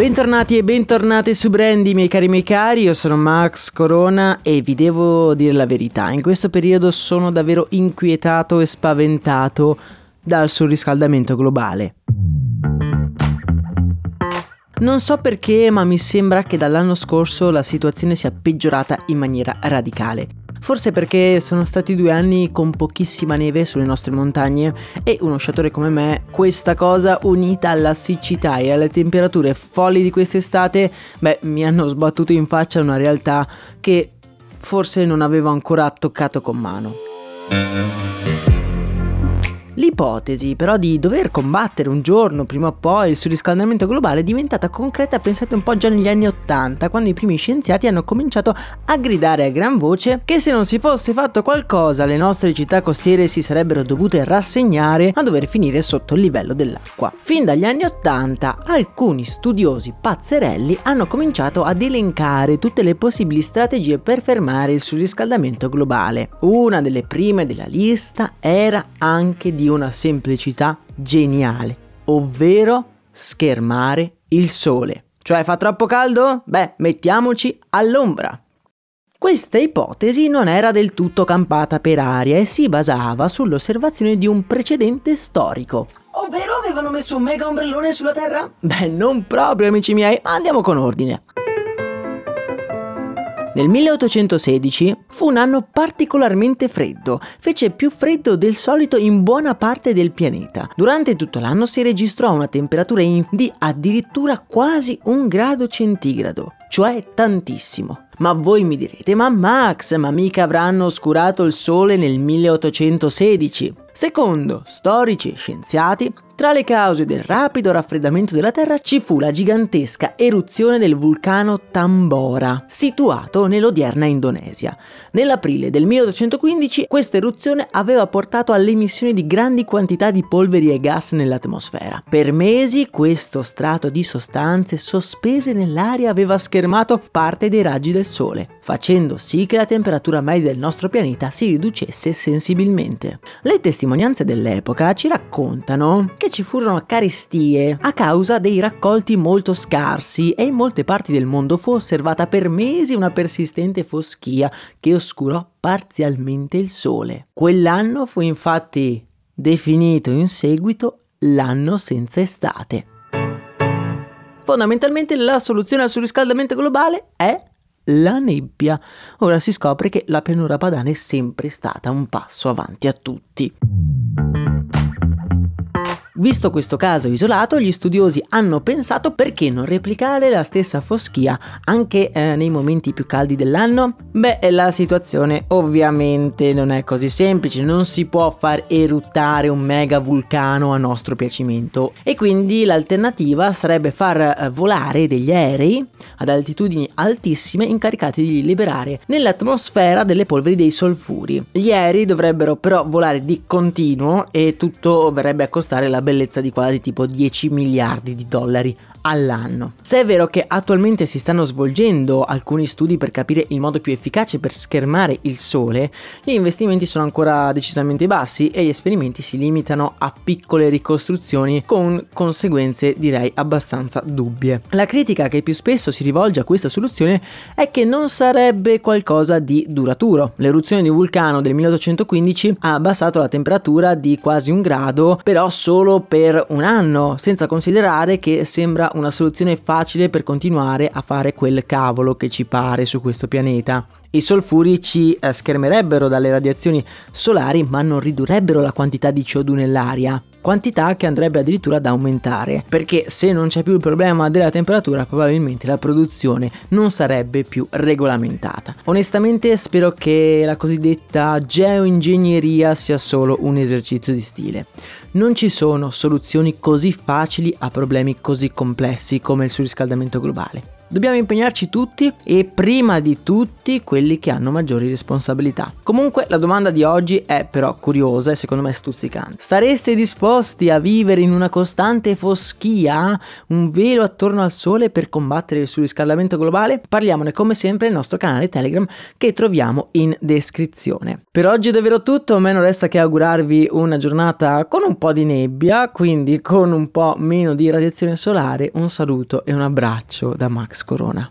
Bentornati e bentornate su Brandy, miei cari miei cari, io sono Max Corona e vi devo dire la verità, in questo periodo sono davvero inquietato e spaventato dal surriscaldamento globale. Non so perché, ma mi sembra che dall'anno scorso la situazione sia peggiorata in maniera radicale. Forse perché sono stati due anni con pochissima neve sulle nostre montagne e uno sciatore come me, questa cosa unita alla siccità e alle temperature folli di quest'estate, beh, mi hanno sbattuto in faccia una realtà che forse non avevo ancora toccato con mano. L'ipotesi però di dover combattere un giorno prima o poi il surriscaldamento globale è diventata concreta pensate un po' già negli anni Ottanta, quando i primi scienziati hanno cominciato a gridare a gran voce che se non si fosse fatto qualcosa le nostre città costiere si sarebbero dovute rassegnare a dover finire sotto il livello dell'acqua. Fin dagli anni Ottanta alcuni studiosi pazzerelli hanno cominciato ad elencare tutte le possibili strategie per fermare il surriscaldamento globale. Una delle prime della lista era anche di una semplicità geniale, ovvero schermare il sole. Cioè fa troppo caldo? Beh, mettiamoci all'ombra. Questa ipotesi non era del tutto campata per aria e si basava sull'osservazione di un precedente storico. Ovvero avevano messo un mega ombrellone sulla Terra? Beh, non proprio amici miei, ma andiamo con ordine. Nel 1816 fu un anno particolarmente freddo, fece più freddo del solito in buona parte del pianeta. Durante tutto l'anno si registrò una temperatura di addirittura quasi un grado centigrado, cioè tantissimo. Ma voi mi direte, ma Max, ma mica avranno oscurato il sole nel 1816? Secondo storici e scienziati, tra le cause del rapido raffreddamento della Terra ci fu la gigantesca eruzione del vulcano Tambora, situato nell'odierna Indonesia. Nell'aprile del 1815 questa eruzione aveva portato all'emissione di grandi quantità di polveri e gas nell'atmosfera. Per mesi questo strato di sostanze sospese nell'aria aveva schermato parte dei raggi del Sole, facendo sì che la temperatura media del nostro pianeta si riducesse sensibilmente. Le testimonianze dell'epoca ci raccontano che ci furono carestie a causa dei raccolti molto scarsi e in molte parti del mondo fu osservata per mesi una persistente foschia che oscurò parzialmente il sole. Quell'anno fu infatti definito in seguito l'anno senza estate. Fondamentalmente la soluzione al surriscaldamento globale è la nebbia. Ora si scopre che la pianura padana è sempre stata un passo avanti a tutti. Visto questo caso isolato, gli studiosi hanno pensato perché non replicare la stessa foschia anche eh, nei momenti più caldi dell'anno? Beh, la situazione ovviamente non è così semplice, non si può far eruttare un mega vulcano a nostro piacimento e quindi l'alternativa sarebbe far eh, volare degli aerei ad altitudini altissime incaricati di liberare nell'atmosfera delle polveri dei solfuri. Gli aerei dovrebbero però volare di continuo e tutto verrebbe a costare la bellezza di quasi tipo 10 miliardi di dollari all'anno. Se è vero che attualmente si stanno svolgendo alcuni studi per capire il modo più efficace per schermare il sole, gli investimenti sono ancora decisamente bassi e gli esperimenti si limitano a piccole ricostruzioni con conseguenze direi abbastanza dubbie. La critica che più spesso si rivolge a questa soluzione è che non sarebbe qualcosa di duraturo. L'eruzione di un vulcano del 1815 ha abbassato la temperatura di quasi un grado, però solo per un anno, senza considerare che sembra una soluzione facile per continuare a fare quel cavolo che ci pare su questo pianeta. I solfuri ci eh, schermerebbero dalle radiazioni solari ma non ridurrebbero la quantità di CO2 nell'aria, quantità che andrebbe addirittura ad aumentare, perché se non c'è più il problema della temperatura probabilmente la produzione non sarebbe più regolamentata. Onestamente spero che la cosiddetta geoingegneria sia solo un esercizio di stile. Non ci sono soluzioni così facili a problemi così complessi come il surriscaldamento globale. Dobbiamo impegnarci tutti e prima di tutti quelli che hanno maggiori responsabilità. Comunque la domanda di oggi è però curiosa e secondo me stuzzicante. Stareste disposti a vivere in una costante foschia, un velo attorno al sole per combattere il surriscaldamento globale? Parliamone come sempre nel nostro canale Telegram che troviamo in descrizione. Per oggi è davvero tutto, a me non resta che augurarvi una giornata con un po' di nebbia, quindi con un po' meno di radiazione solare. Un saluto e un abbraccio da Max Corona.